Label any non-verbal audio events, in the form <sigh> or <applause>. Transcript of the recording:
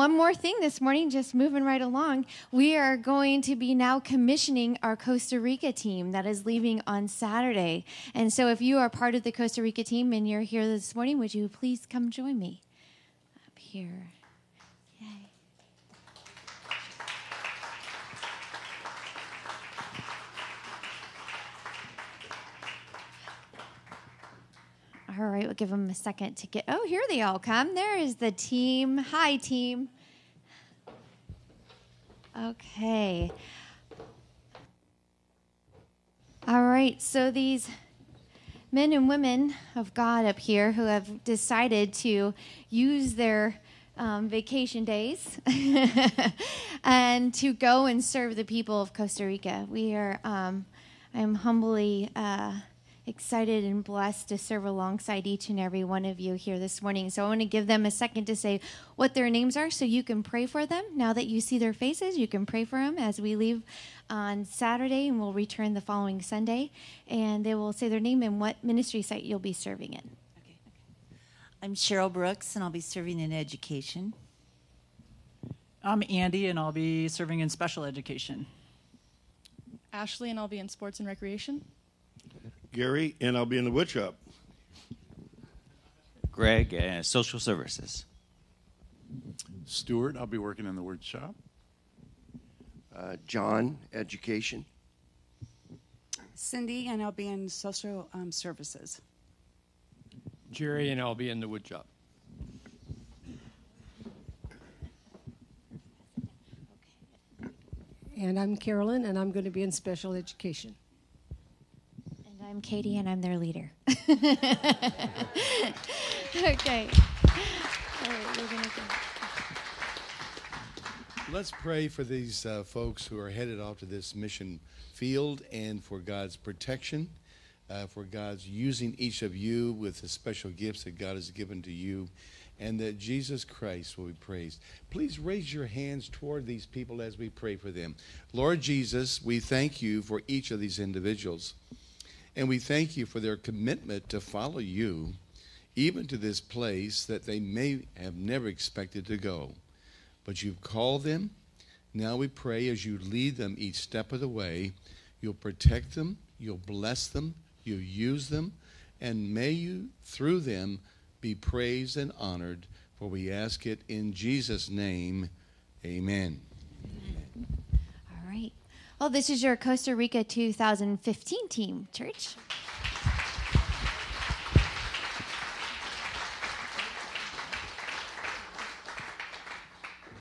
one more thing this morning, just moving right along. We are going to be now commissioning our Costa Rica team that is leaving on Saturday. And so, if you are part of the Costa Rica team and you're here this morning, would you please come join me up here? Yay. All right, we'll give them a second to get. Oh, here they all come. There is the team. Hi, team. Okay. All right, so these men and women of God up here who have decided to use their um, vacation days <laughs> and to go and serve the people of Costa Rica. We are, um, I'm humbly. Uh, excited and blessed to serve alongside each and every one of you here this morning. So I want to give them a second to say what their names are so you can pray for them. Now that you see their faces, you can pray for them as we leave on Saturday and we'll return the following Sunday. And they will say their name and what ministry site you'll be serving in. Okay, okay. I'm Cheryl Brooks, and I'll be serving in education. I'm Andy, and I'll be serving in special education. Ashley, and I'll be in sports and recreation. Gary, and I'll be in the woodshop. Greg, uh, social services. Stuart, I'll be working in the word shop. Uh, John, education. Cindy, and I'll be in social um, services. Jerry, and I'll be in the wood shop. And I'm Carolyn, and I'm going to be in special education. I'm Katie, and I'm their leader. <laughs> okay. Let's pray for these uh, folks who are headed off to this mission field and for God's protection, uh, for God's using each of you with the special gifts that God has given to you, and that Jesus Christ will be praised. Please raise your hands toward these people as we pray for them. Lord Jesus, we thank you for each of these individuals, and we thank you for their commitment to follow you, even to this place that they may have never expected to go but you've called them. Now we pray as you lead them each step of the way, you'll protect them, you'll bless them, you'll use them, and may you, through them, be praised and honored. For we ask it in Jesus' name. Amen. Well, this is your Costa Rica 2015 team, church.